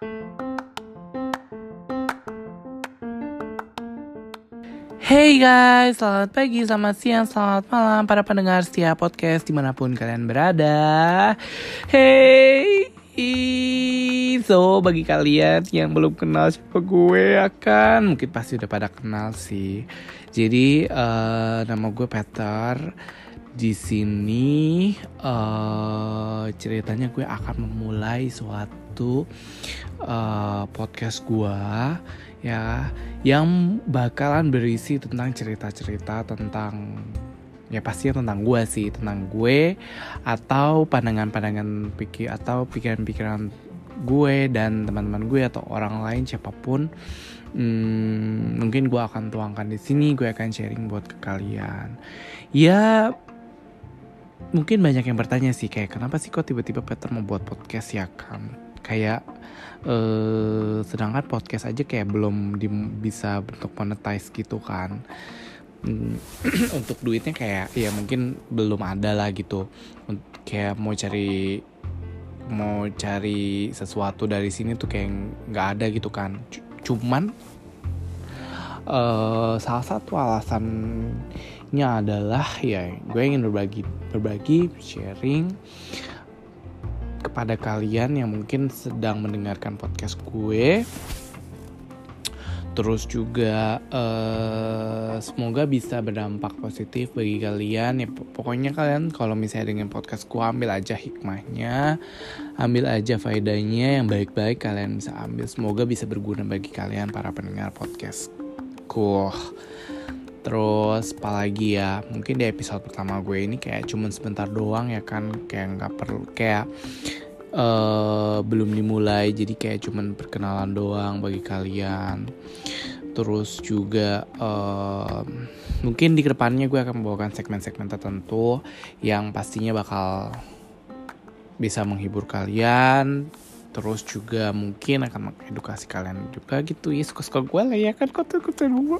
Hey guys, selamat pagi, selamat siang, selamat malam para pendengar setiap podcast di mana pun kalian berada. Hey, so bagi kalian yang belum kenal siapa gue akan mungkin pasti udah pada kenal sih. Jadi uh, nama gue Peter. Di sini uh, ceritanya gue akan memulai suatu uh, podcast gue ya yang bakalan berisi tentang cerita-cerita tentang ya pasti tentang gue sih tentang gue atau pandangan-pandangan pikir atau pikiran-pikiran gue dan teman-teman gue atau orang lain siapa pun hmm, mungkin gue akan tuangkan di sini gue akan sharing buat ke kalian. Ya mungkin banyak yang bertanya sih kayak kenapa sih kok tiba-tiba Peter membuat podcast ya kan kayak uh, sedangkan podcast aja kayak belum di, bisa bentuk monetize gitu kan. Hmm, untuk duitnya kayak ya mungkin belum ada lah gitu. Kayak mau cari mau cari sesuatu dari sini tuh kayak nggak ada gitu kan cuman uh, salah satu alasannya adalah ya gue ingin berbagi berbagi sharing kepada kalian yang mungkin sedang mendengarkan podcast gue. Terus juga uh, semoga bisa berdampak positif bagi kalian. Ya pokoknya kalian kalau misalnya dengan podcast gue ambil aja hikmahnya, ambil aja faedahnya yang baik-baik kalian bisa ambil. Semoga bisa berguna bagi kalian para pendengar podcast gue. Terus apalagi ya mungkin di episode pertama gue ini kayak cuman sebentar doang ya kan kayak nggak perlu kayak uh, belum dimulai jadi kayak cuman perkenalan doang bagi kalian. Terus juga uh, mungkin di ke depannya gue akan membawakan segmen-segmen tertentu yang pastinya bakal bisa menghibur kalian. Terus juga mungkin akan mengedukasi kalian juga gitu ya. Suka-suka gue lah ya kan kota-kota gue